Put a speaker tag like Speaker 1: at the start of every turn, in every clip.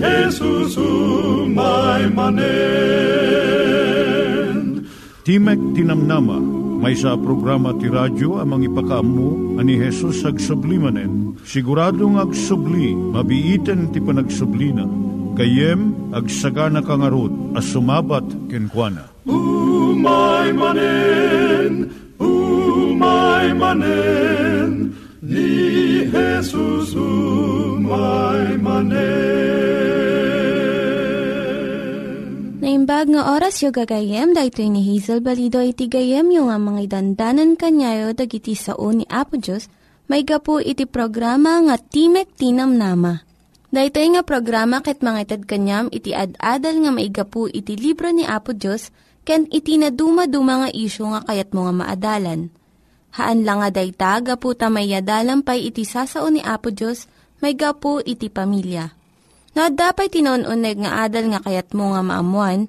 Speaker 1: Jesus umay manen
Speaker 2: Timek Tinamnama, may sa programa ti radyo amang ipakaamu ani Hesus ag sublimanen. Siguradong ag subli, mabiiten ti panagsublina. Kayem ag sagana kangarot as sumabat kenkwana.
Speaker 1: Umay manen, umay manen, ni Jesus umay
Speaker 3: Naimbag nga oras yung gagayem, dahil ni Hazel Balido iti gayem yung nga mga dandanan kanyayo dagiti sao ni Apo Diyos, may gapu iti programa nga Timek Tinam Nama. Dahil nga programa ket mga itad kanyam iti ad-adal nga maigapu iti libro ni Apo Diyos, ken iti na dumaduma nga isyo nga kayat mo nga maadalan. Haan lang nga dayta, gapu tamay pay iti sasao ni Apo Diyos, may gapu iti pamilya. No, dapat tinon-uneg nga adal nga kayat mo nga maamuan,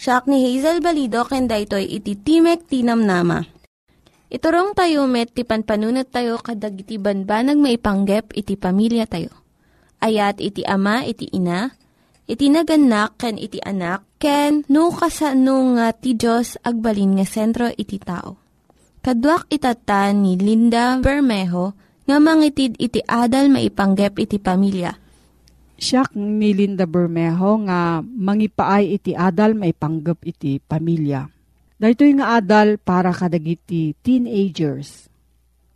Speaker 3: Siya ni Hazel Balido, kenda ito'y iti Timek Tinam Nama. Iturong tayo met, ti panpanunat tayo kadag iti banbanag maipanggep iti pamilya tayo. Ayat iti ama, iti ina, iti naganak, ken iti anak, ken no kasano nga ti Diyos agbalin nga sentro iti tao. Kaduak itatan ni Linda Bermejo, nga mangitid iti adal maipanggep iti pamilya.
Speaker 4: Siya ni Linda Bermejo nga mangipaay iti adal maipanggep iti pamilya. Dahito nga adal para kadagiti teenagers.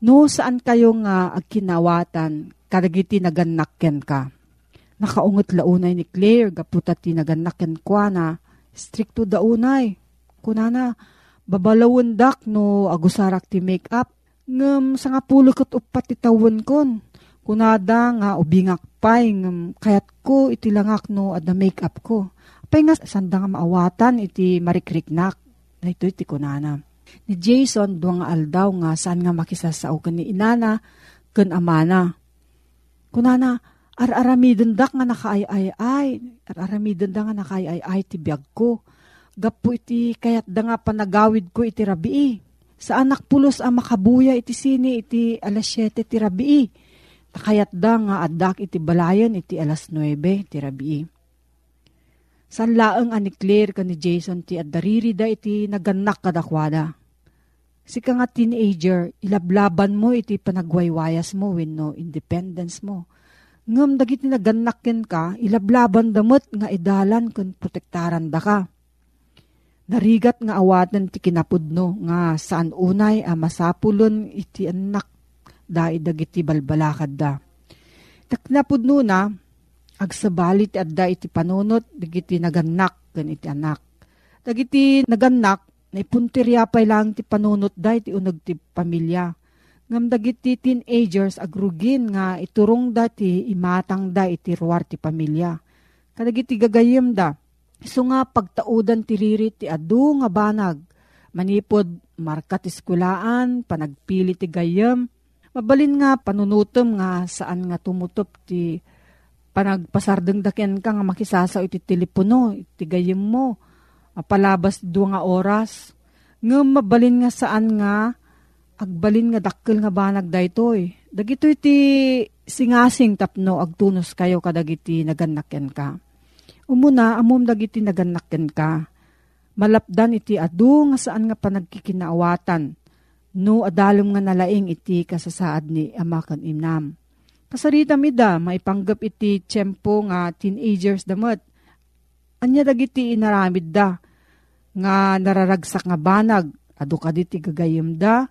Speaker 4: No saan kayo nga agkinawatan kadagiti naganakken ka. Nakaungot launay ni Claire gaputa ti naganakken kwa na stricto daunay. Kunana, babalawon dak no agusarak ti make-up ngem sa nga pulo kat upat itawon kon. Kunada nga ubingak pay ngem kayat ko iti langak no at makeup ko. Apay nga sanda nga maawatan iti marikriknak. Na ito iti kunana. Ni Jason duwang aldaw nga saan nga makisasao kan ni inana ken amana. Kunana, ar-aramidon dak nga nakaay-ay-ay. Ar-aramidon da nga nakaay-ay-ay ti biyag ko. Gapu iti kayat da nga panagawid ko iti rabii sa anak pulos ang makabuya iti sini iti alas 7 ti rabii. Takayat da nga adak iti balayan iti alas 9 ti rabii. San laeng ani Claire ka ni Jason ti addariri da iti naganak kadakwada. Si ka nga teenager, ilablaban mo iti panagwaywayas mo wenno independence mo. Ngam dagiti naganakken ka, ilablaban damot nga idalan kun protektaran da ka Narigat nga awatan ti kinapudno nga saan unay a masapulon iti anak da dagiti balbalakad da. Taknapudno na agsabali ti adda iti panunot dagiti naganak gan iti anak. Dagiti naganak na ipuntirya pa lang ti panunot da iti unag ti pamilya. Ngam dagiti teenagers agrugin nga iturong da ti imatang da iti ruwar ti pamilya. Kadagiti gagayem da So nga pagtaudan tiriri ti adu nga banag, manipod markat iskulaan, panagpili ti gayam, mabalin nga panunutom nga saan nga tumutop ti panagpasardeng daken ka nga makisasaw iti telepono, iti gayam mo, palabas do nga oras, nga mabalin nga saan nga agbalin nga dakkel nga banag daytoy. Dagito iti singasing tapno agtunos kayo kadagiti naganakken ka. Umuna, amom dagiti naganakken ka. Malapdan iti adu nga saan nga panagkikinaawatan. No adalom nga nalaing iti kasasaad ni amakan imnam. Kasarita mida, maipanggap iti tiyempo nga teenagers damot. Anya dagiti inaramid da nga nararagsak nga banag Ado ka di ti gagayim da.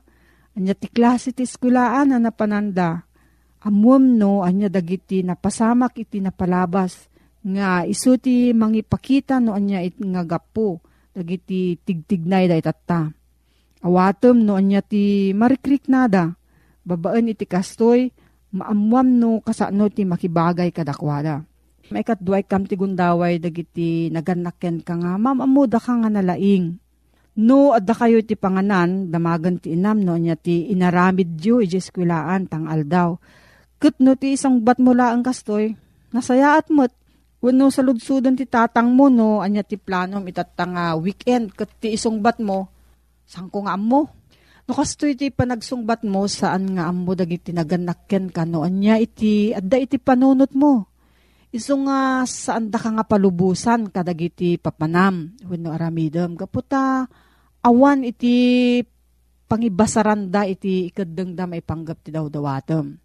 Speaker 4: Anya ti klase ti eskulaan na napananda. Amuam no, anya dagiti napasamak iti napalabas. Nga isu ti mangipakita no anya it nga gapo. Dagiti tigtignay da itata. Awatom no anya ti marikrik nada. Babaan iti kastoy, maamuam no kasano ti makibagay kadakwada. May katduay kam ti gundaway dagiti naganakken ka nga, ma'am amuda ka nga nalaing. No, adda kayo ti panganan, damagan ti inam no, niya ti inaramid yu, ijiskwilaan, tang aldaw. Kat no ti isang bat mo laang kastoy, nasayaat mo't, Wano sa ti tatang mo, no, anya ti plano itatang uh, weekend, kat ti isong bat mo, saan ko nga mo? No, kastoy ti panagsungbat mo, saan nga amo dagiti naganakken ka, no, anya iti, adda iti panunot mo. Iso nga saan da ka nga palubusan kadagiti papanam, wano aramidam, kaputa, awan iti pangibasaranda iti ikadang da maipanggap ti daw dawatom.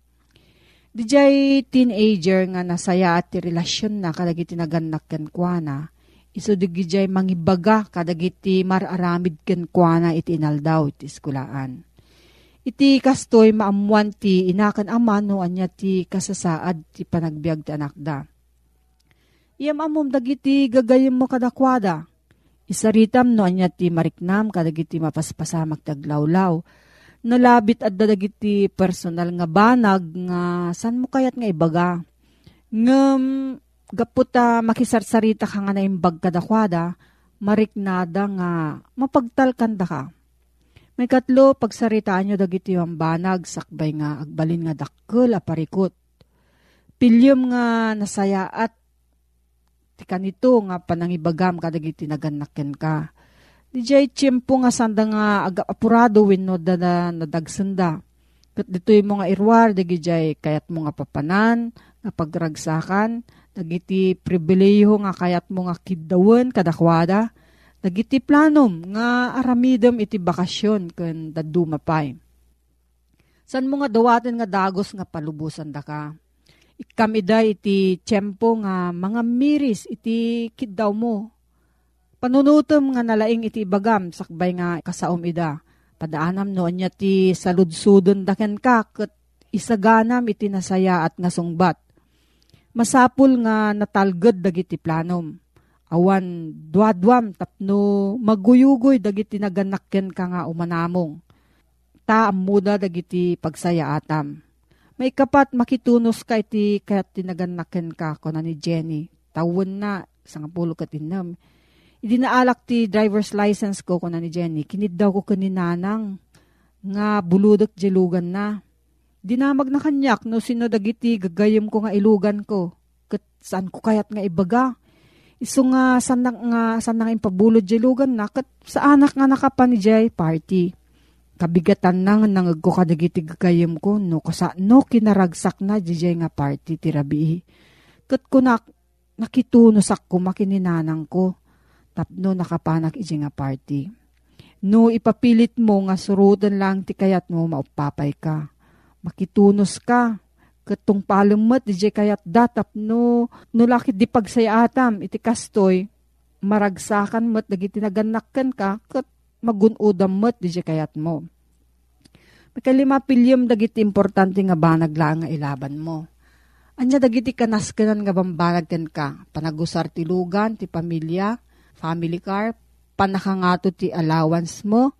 Speaker 4: Dijay teenager nga nasaya at ti relasyon na kadagiti naganak ken kuana, iso digijay mangibaga kadagiti mararamid ken kuana iti inaldaw iti eskulaan. Iti kastoy maamuan ti inakan ama no anya ti kasasaad ti panagbiag ti anak da. Iyam amom dagiti gagayem mo kadakwada. Isaritam no anya ti mariknam kadagiti mapaspasamak taglawlaw nalabit at dadagiti personal nga banag nga san mo kayat nga ibaga. Ngam gaputa makisarsarita ka nga na imbag kadakwada, mariknada nga mapagtalkanda ka. May katlo, pagsaritaan nyo dagiti yung banag, sakbay nga agbalin nga dakkel aparikot. Pilyom nga nasaya at ti kanito nga panangibagam kadagiti naganakken ka Dijay tiyempo nga sanda nga apurado wenno da na nadagsanda. Kat dito'y mga irwar, dagijay kayat mo nga papanan, nga pagragsakan, dagiti pribileyo nga kayat mo nga kidawan kadakwada, dagiti planom nga aramidem iti bakasyon ken daduma pay. San mo nga dawaten nga dagos nga palubusan da ka? Ikamida iti tiyempo nga mga miris iti kidaw mo Panunutom nga nalaing iti ibagam, sakbay nga kasaom ida. Padaanam no anya ti saludsudon daken ka, kat isaganam iti nasaya at nasungbat. Masapul nga natalged dagiti planom. Awan duadwam tapno maguyugoy dagiti naganakken ka nga umanamong. Ta amuda dagiti pagsaya atam. May kapat makitunos ka iti kayat tinaganakken ka ko na ni Jenny. Tawon na, isang pulo katinam Idinaalak ti driver's license ko kuna ni Jenny. Kinid daw ko kaninanang nga buludok jelugan na. Dinamag na kanyak no sino dagiti gagayom ko nga ilugan ko. Kat saan ko kayat nga ibaga. Iso nga sanang nga sanang impabulod jelugan na kat sa anak nga nakapan ni Jay party. Kabigatan na nga nangag ko kadagiti gagayom ko no kasa no kinaragsak na Jay nga party ti rabi. Kat kunak nakitunosak ko makininanang ko tapno nakapanak iji nga party. No ipapilit mo nga surutan lang ti kayat mo maupapay ka. Makitunos ka. Katong palumot iji kayat datap no, no lakit di pagsayatam iti kastoy maragsakan mo't dagiti naganakkan ka kat magunudam mo't iji kayat mo. Makalima pilyom dagiti importante nga banag lang nga ilaban mo. Anya dagiti kanaskanan nga bambanag ken ka, panagusar ti lugan, ti pamilya, family car, panakangato ti allowance mo,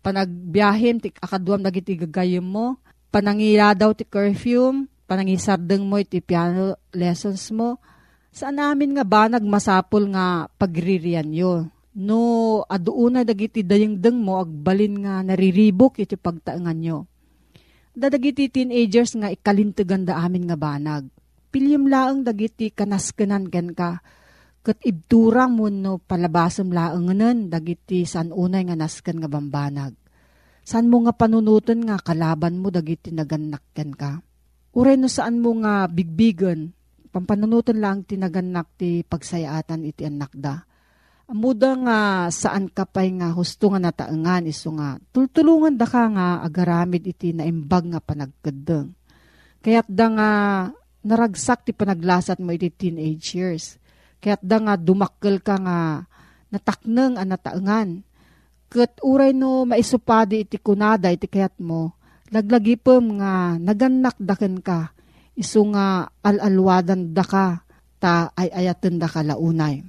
Speaker 4: panagbiyahin ti akaduam dagiti gagayem mo, panangila daw ti curfew, panangisardeng mo iti piano lessons mo, saan namin nga ba nagmasapol nga pagririan yo? No, aduuna dagiti dayengdeng mo agbalin nga nariribok iti pagtaengan nyo. Dadagiti teenagers nga ikalintegan da amin nga banag. Pilyem laang dagiti kanaskenan ken ka kat ibturang mo no palabasam laanganan dagiti san unay nga naskan nga bambanag. San mo nga panunutan nga kalaban mo dagiti naganakken ka. Uray no saan mo nga bigbigan, pampanunutan lang tinaganak ti pagsayaatan iti anak da. Amuda nga saan ka pa'y nga husto nga nataengan iso nga tultulungan da ka nga agaramid iti naimbag nga panagkadeng. Kaya't da nga naragsak ti panaglasat mo iti teenage years Kaya't da nga dumakkel ka nga natakneng ang nataengan. Kat uray no maisupadi iti kunada iti kayat mo, laglagipem nga naganak daken ka, iso nga alalwadan da ka, ta ay ayaten da ka launay.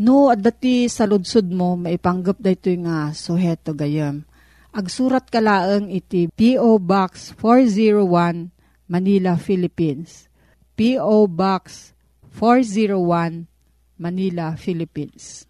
Speaker 4: No, at dati sa ludsud mo, maipanggap da ito nga suheto gayam. Agsurat ka laang iti P.O. Box 401, Manila, Philippines. P.O. Box 401, Manila, Philippines.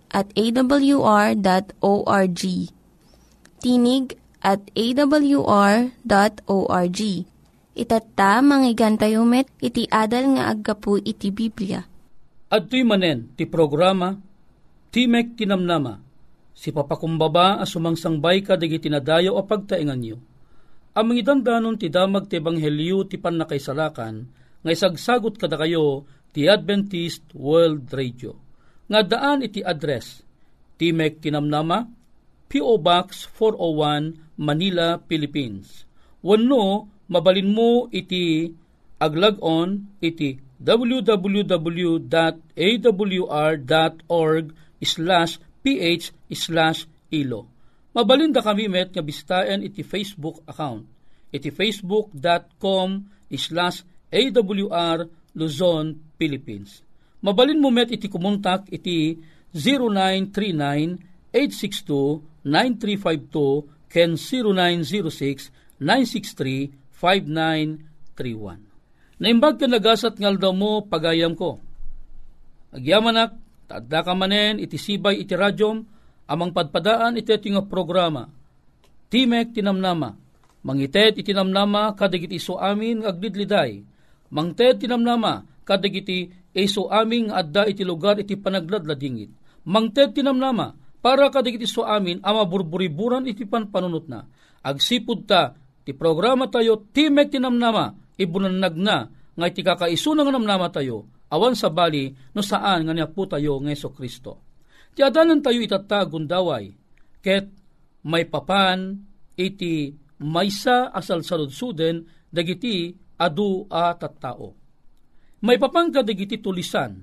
Speaker 3: at awr.org. Tinig at awr.org. Itatta, manggigan tayo met, iti adal nga aggapu iti Biblia.
Speaker 5: At manen, ti programa, Timek Tinamnama, si papakumbaba as sumangsangbay ka dagi tinadayo o pagtaingan niyo. Ang mga dandanon ti damag ti Ebanghelyo ti panakaisalakan, nga isagsagot kada kayo ti Adventist World Radio. Nga daan iti address, Timek Tinamnama, P.O. Box 401, Manila, Philippines. Wano, mabalin mo iti aglagon iti www.awr.org slash ph slash ilo. Mabalin da kami met nga bistayan iti Facebook account. Iti facebook.com slash awr Luzon, Philippines. Mabalin mo met iti kumontak iti 0939-862-9352 ken 0906-963-5931. Naimbag ka nagasat ngal daw mo pagayam ko. Agyamanak, taadda ka manen iti sibay iti radyom, amang padpadaan iti iti nga programa. Timek tinamnama, mangitet itinamnama kadagiti iso amin agdidliday, mangted tinamnama kadagiti iso aming adda iti lugar iti panagladladingit. Mangted tinamnama para kadagiti iso amin ama burburiburan iti panpanunot na. Agsipud ta ti programa tayo Timek tinamnama ibunanag na nga iti kakaiso nga namnama tayo awan sa bali no saan nga niya po tayo ng Yeso Kristo. Ti adalan tayo itatagun daway ket may papan iti maysa asal saludsuden dagiti adu a tattao. May papangka dagiti tulisan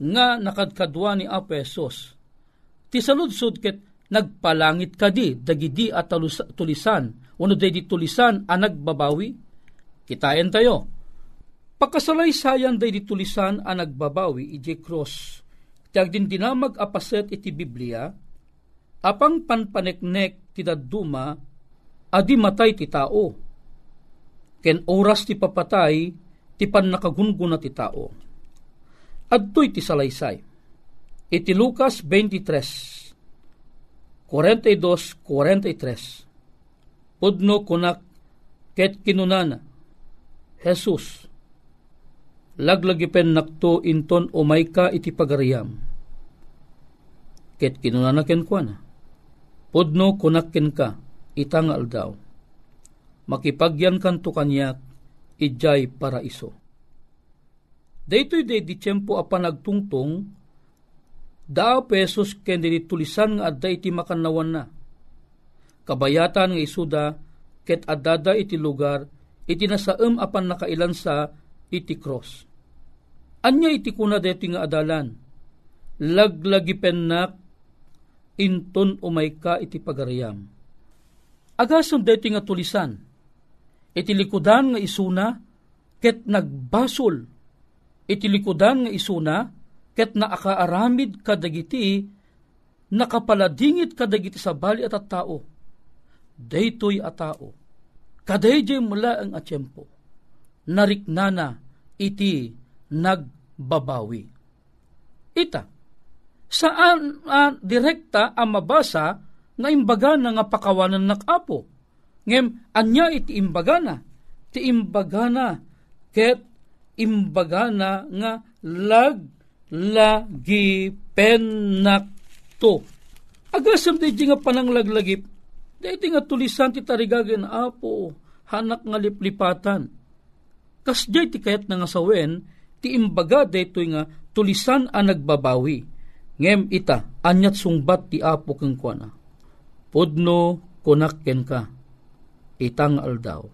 Speaker 5: nga nakadkadwa ni Apesos. Ti saludsud ket nagpalangit kadi dagidi at tulisan uno di tulisan a nagbabawi. Kitayen tayo. Pagkasalaysayan day tulisan a nagbabawi ije cross. Tiag din dinamag apaset iti Biblia, apang panpaneknek ti daduma adi matay ti tao. Ken oras ti papatay, ti pan nakagungun ti tao. Adtoy ti salaysay. Iti Lucas 23, 42-43. Pudno kunak ket kinunana, Jesus, laglagipen nakto inton umay ka iti pagariyam. Ket kinunana ken Pudno kunak ken ka, itangal daw. Makipagyan kanto kanyak, ijay paraiso. Daytoy day di tiyempo a panagtungtong, dao pesos ken tulisan nga adda iti makanawan na. Kabayatan nga isuda, ket adada iti lugar, iti nasaem apan nakailan sa iti cross. Anya iti kuna deti nga adalan, laglagi pennak, inton umay ka iti pagariyam. Agason deti nga tulisan, iti likudan nga isuna, ket nagbasol, iti likudan nga isuna, ket naakaaramid kadagiti, nakapaladingit kadagiti sa bali at at tao. Daytoy a tao. Kadayjay mula ang atsyempo. Nariknana iti nagbabawi. Ita, saan uh, direkta ang mabasa nga imbaga na nga pakawanan nakapo Ngem, anya iti imbagana. Ti imbagana, ket imbagana nga lag lagi penakto. Agasam di nga pananglaglagip, di nga tulisan ti tarigagan apo, hanak nga liplipatan. Kas di ti kayat nga sawen, ti imbaga dayto nga tulisan ang nagbabawi. Ngem ita, anyat sungbat ti apo keng kuana. Pudno kunakken ka, itang aldaw.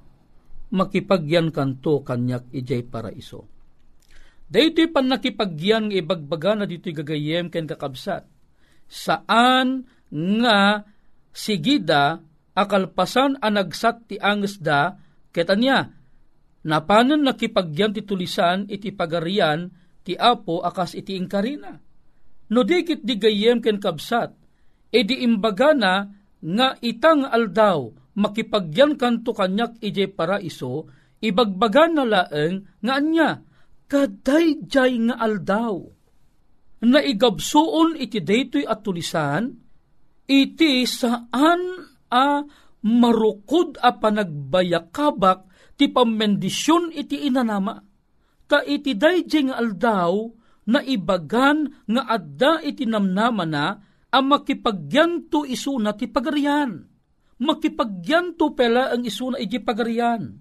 Speaker 5: Makipagyan kanto kanyak ijay paraiso. Daytoy pan nakipagyan ibagbaga na dito'y gagayem ken kakabsat. Saan nga sigida akalpasan anagsat ti angesda ketanya napanan nakipagyan ti tulisan iti pagarian ti apo akas iti ingkarina no dikit di gayem ken kabsat, edi imbaga na nga itang aldaw makipagyan kanto kanyak ije paraiso, ibagbaga na laeng nga anya, kaday jay nga aldaw. Na igabsuon iti daytoy at tulisan, iti saan a marukod a panagbayakabak ti pamendisyon iti inanama. Ta iti dayjay nga aldaw, na ibagan nga adda iti namnama na ang makipagyanto isuna ti pagarian. Makipagyanto pela ang isuna iti pagarian.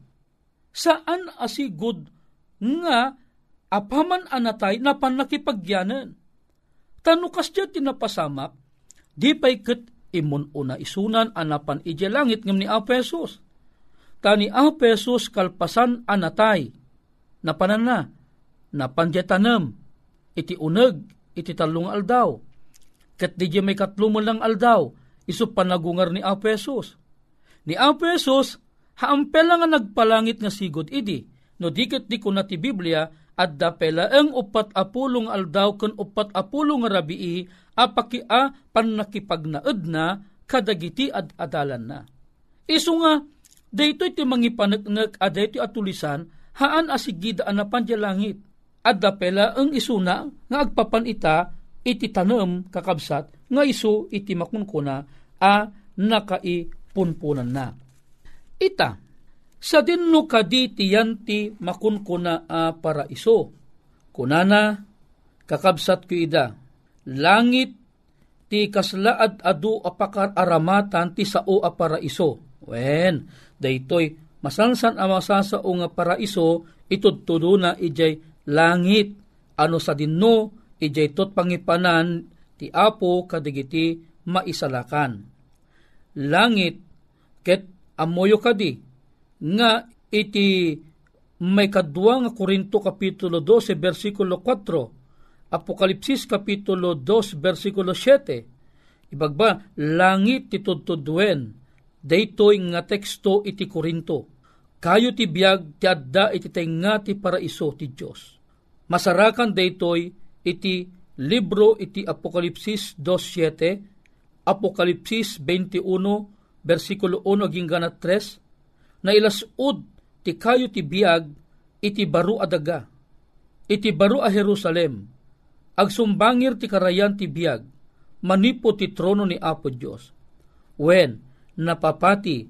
Speaker 5: Saan asigod nga apaman anatay na panakipagyanan. Tanukas dya tinapasamak, di pa'y kat imun una isunan anapan ije langit ngam ni Apesos. Tani Apesos kalpasan anatay, na panana, na panjetanam, iti uneg, iti talong aldaw. Kat di may katlumo aldaw, iso panagungar ni Apesos. Ni Apesos, haampela nga nagpalangit nga sigod idi, no diket di ko na ti Biblia, at dapela ang upat apulong aldaw kan upat apulong rabii apaki a panakipagnaed na kadagiti ad adalan na. Iso nga, dayto iti mangipanagnag a dayto atulisan haan asigida anapan di langit adda pela ang isuna nga agpapan ita iti tanem kakabsat nga isu iti makunkuna a nakaipunpunan na. Ita, sa dinno kadi tiyanti makunkuna a para iso. Kunana, kakabsat ko ida, langit ti kaslaad adu apakar aramatan ti sao a para iso. Wen, daytoy masansan a masasao nga para iso itudtudo na ijay langit ano sa dinno ijay tot pangipanan ti apo kadigiti maisalakan. Langit ket amoyo kadi nga iti may kadwa nga Korinto kapitulo 12 versikulo 4 Apokalipsis kapitulo 2 versikulo 7 ibagba langit ti tudtudwen daytoy nga teksto iti Korinto. Kayo ti biag ti adda iti tenga ti paraiso ti Dios Masarakan daytoy iti libro iti Apokalipsis 2.7, Apokalipsis 21, versikulo 1 ginggana 3, na ilasud ti kayo ti biag iti baru adaga, iti baru a Jerusalem, agsumbangir ti karayan ti biag, manipo ti trono ni Apo Dios. When napapati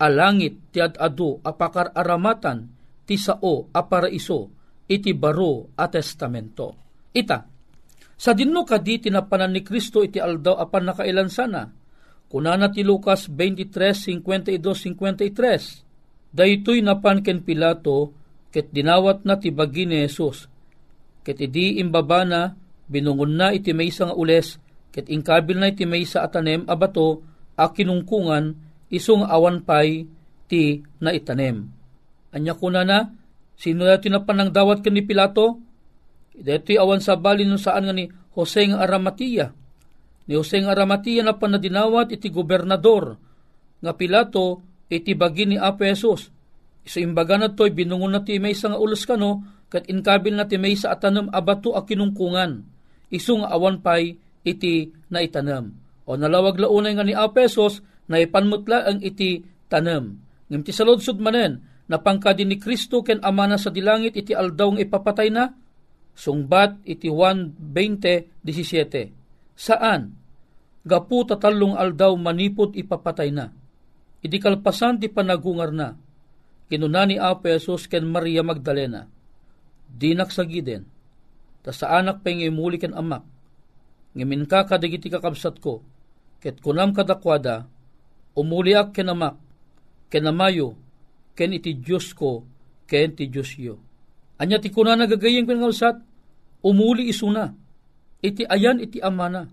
Speaker 5: alangit ti adado apakar aramatan ti sao a paraiso iti baro a testamento. Ita, sa dinno kadi tinapanan ni Kristo iti aldaw apan nakailansana, kunana ti Lucas 23:52-53, daytoy napan ken Pilato ket dinawat na ti bagi ni Jesus, ket idi imbaba na binungon na iti maysa nga ules, ket ingkabil na iti maysa atanem abato a kinungkungan isong awan pay ti na itanem. Anya kuna na, Sino dati na panang dawat ka ni Pilato? Dati awan sa bali no saan nga ni Jose ng Aramatia. Ni Jose ng Aramatia na panadinawat iti gobernador. Nga Pilato iti bagi ni Apesos. Isa imbaga na to'y binungon na ti may nga ulos kano kat inkabil na ti may sa atanam abato a kinungkungan. Isu nga awan pay iti na itanam. O nalawag launay nga ni Apesos na ipanmutla ang iti tanam. Ngim ti saludsud manen, na pangkadi ni Kristo ken amana sa dilangit iti aldaw nga ipapatay na? Sungbat iti 1.20.17 Saan? Gapu tatalong aldaw manipod ipapatay na. Idi kalpasan ti panagungar na. Kinuna Apo Jesus ken Maria Magdalena. Dinak sa giden. Ta sa anak pa nga imuli ken amak. Ngamin ka kadagiti kakabsat ko. ket kunam kadakwada, umuliak kenamak, kenamayo, ken iti Diyos ko, ken ti Diyos yo. Anya ti kuna nagagayeng pinangalsat, umuli isuna, iti ayan iti amana.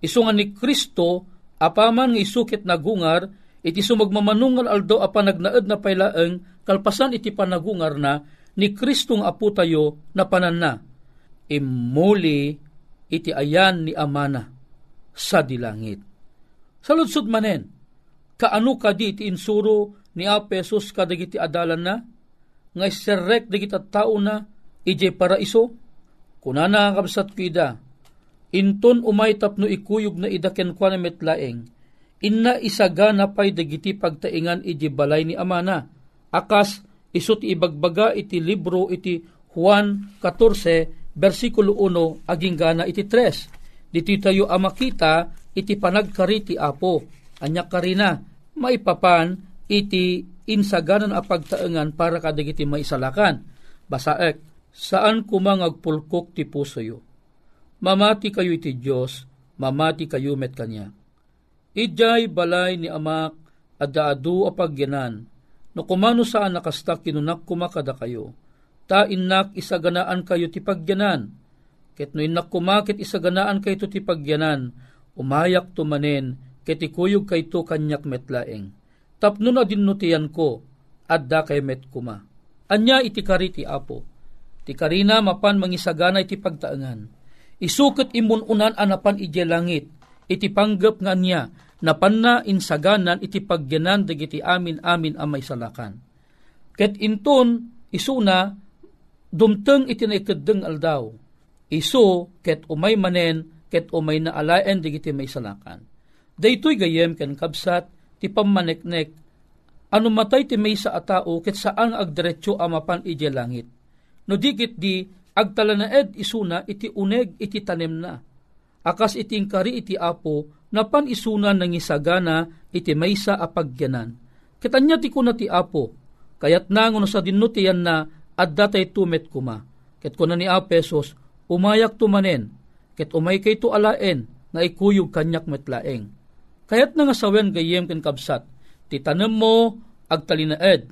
Speaker 5: Iso nga ni Kristo, apaman nga isukit nagungar, iti sumagmamanungal aldo apa nagnaed na pailaeng, kalpasan iti panagungar na, ni Kristong apo tayo na panan na. Imuli iti ayan ni amana sa dilangit. Sa lutsud manen, kaano ka di iti insuro ni Apesos kadagiti adalan na, nga iserrek dagiti tao na, ije para kunana kabsat kida, inton umay tapno ikuyog na idaken kwa na metlaeng, inna isaga na pay dagiti pagtaingan ije balay ni amana, akas isut ibagbaga iti libro iti Juan 14, versikulo 1, aging gana iti 3. Diti tayo amakita, iti panagkariti apo, anya karina, maipapan iti insaganan a pagtaengan para kadagiti maisalakan. Basaek, saan kumangagpulkok ti puso yo? Mamati kayo iti Diyos, mamati kayo met kanya. Ijay balay ni amak adaadu a pagyanan, no kumano saan nakasta kinunak kumakada kayo, ta innak isaganaan kayo ti pagyanan, ket no innak kumakit isaganaan kayo ti pagyanan, umayak tumanen, ket ikuyog kayto kanyak metlaeng. Tapno na dinutian ko, adda kay met kuma. Anya iti kari ti apo. Ti karina mapan mangisagana iti pagtaangan. Isukot imun unan anapan ije langit, iti panggap nga niya, napan na insaganan iti pagyanan dagiti amin amin amay salakan. Ket inton isuna dumteng iti naikadeng aldaw. Isu ket umay manen ket umay na alaen digiti may salakan. Daytoy gayem ken kabsat ti pamaneknek, ano matay ti may sa atao ket saan agdiretsyo amapan ije langit. No dikit di, agtalanaed isuna iti uneg iti tanem na. Akas iting kari iti apo, napan isuna nangisagana iti maysa apagyanan. Kitanya ti kuna ti apo, kayat nangon sa dinutiyan na adda tay tumet kuma. Ket kuna ni apesos, umayak tumanen, ket umay kay to alaen, nga ikuyog kanyak metlaeng Kayat nga sawen gayem ken kabsat, ti tanem mo agtalinaed,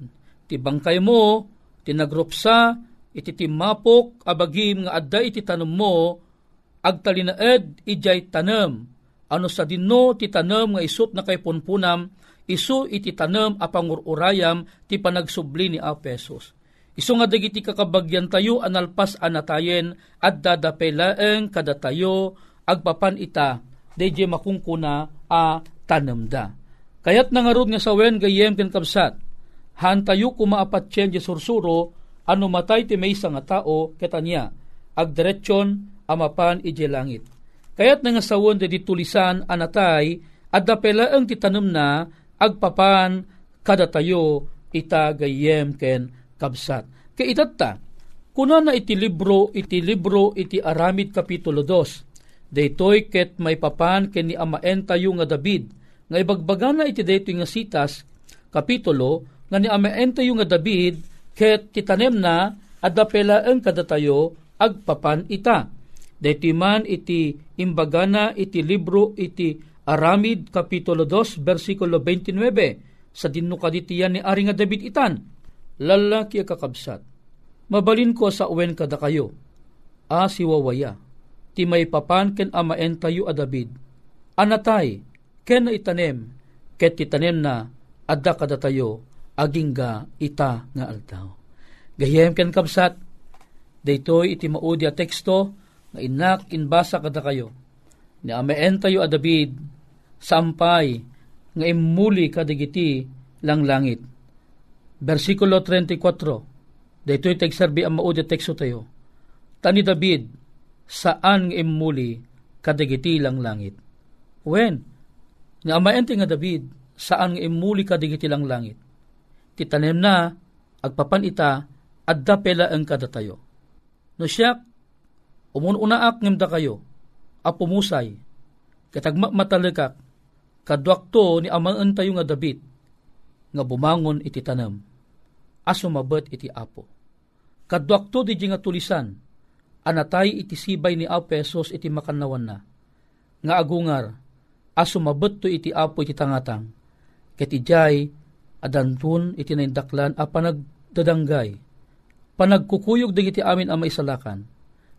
Speaker 5: ti bangkay mo tinagropsa, iti timapok abagim nga adda iti tanem mo agtalinaed ijay tanem. Ano sa dinno ti tanem nga isut na kay punpunam, isu iti tanem a pangururayam ti panagsubli ni Apesos. Isu nga dagiti kakabagyan tayo analpas anatayen at dadapelaeng kada tayo agpapan ita DJ makungkuna a tanamda. Kayat nangarod nga sawen gayem ken kapsat, hantayo kumaapat chen sursuro, ano matay ti may nga tao ketanya, agdiretsyon amapan ije langit. Kayat nga sawon di tulisan anatay, at dapela ang titanam na, agpapan kada tayo ita gayem ken kabsat. Kay itatta, kuna na iti libro, iti libro, iti aramid kapitulo 2, Daytoy ket may papan ken ni amaen tayo nga David, nga ibagbagan na iti daytoy nga sitas, kapitulo, nga ni amaen tayo nga David, ket titanem na, adapelaeng kadatayo, agpapan ita. Daytoy man iti imbagana iti libro iti Aramid Kapitulo 2, versikulo 29, sa dinukaditiyan ni Ari nga David itan, lalaki kakabsat, mabalin ko sa uwen kada kayo, a siwawaya, ti may papan ken amaen tayo a David. Anatay, ken na itanem, ket titanem na, adda kada tayo, agingga ita nga altaw. Gayem ken kabsat, daytoy iti maudi a teksto, nga inak inbasa kada kayo. Ni amaen tayo a David, sampay, nga imuli kadigiti lang langit. Versikulo 34, daytoy tagserbi ang maudi a teksto tayo. Tani David, saan nga imuli kadagiti lang langit. When, nga amaente nga David, saan nga imuli kadagiti lang langit. Titanem na, agpapan ita, adda pela ang kadatayo. No siya, umununaak ngimda kayo, apumusay, katagma matalikak, kadwakto ni amang tayo nga David, nga bumangon iti tanam, asumabot iti apo. Kadwakto di nga tulisan, anatay iti sibay ni Apesos iti makanawan na. Nga agungar, as sumabot to iti apo iti tangatang. Ket ijay, adantun iti naindaklan a panagdadanggay. Panagkukuyog digiti amin ang maisalakan.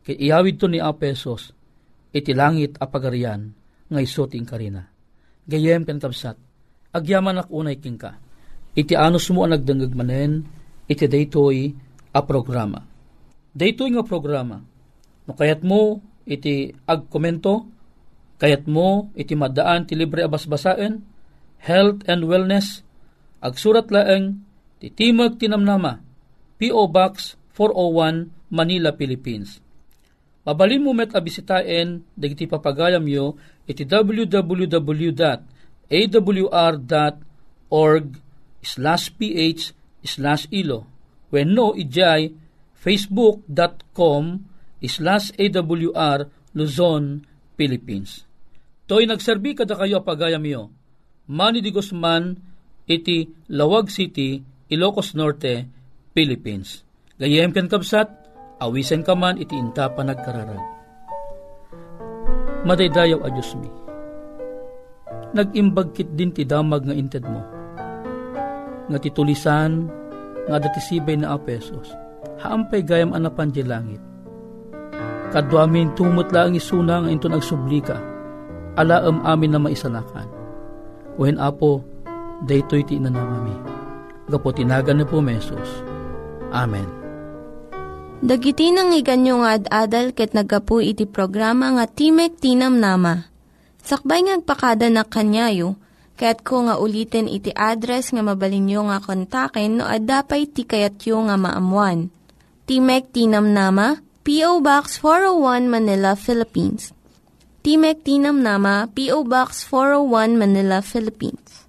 Speaker 5: Kay iyawid to ni Apesos, iti langit a pagarian, ngay soting karina. Gayem pentabsat, agyaman ak unay king ka. Iti anos mo ang nagdanggag manen, iti daytoy a programa. Daytoy nga programa, no kayat mo iti agkomento, kayat mo iti madaan ti libre abasbasaen, health and wellness, agsurat laeng ti Timag Tinamnama, P.O. Box 401, Manila, Philippines. Mabalin mo met abisitaen dagiti papagayam yo iti www.awr.org slash ph slash ilo when no ijay facebook.com slash awr Luzon, Philippines. To'y nagserbi kada kayo pagayam yo. Manny Di Guzman, iti Lawag City, Ilocos Norte, Philippines. Gayem ken kabsat, awisen ka man iti inta pa nagkararag. Madaydayaw a Diyos mi. Nagimbagkit din ti damag nga inted mo. Nga titulisan, nga datisibay na apesos. Haampay gayam anapan di langit. Kadwamin tumot lang isuna nga into nagsubli ka. Alaam amin na maisalakan. Wen apo, daytoy ti inanamami. Gapo tinagan ni po mesos. Amen.
Speaker 3: Dagiti nang iganyo nga ad-adal ket nagapu iti programa nga Timek Tinam Nama. Sakbay ngagpakada na kanyayo, ket ko nga ulitin iti address nga mabalinyo nga kontaken no ad-dapay ti kayatyo nga maamuan. Timek Tinam Nama, P.O. Box 401 Manila, Philippines. Timek Tinam Nama, P.O. Box 401 Manila, Philippines.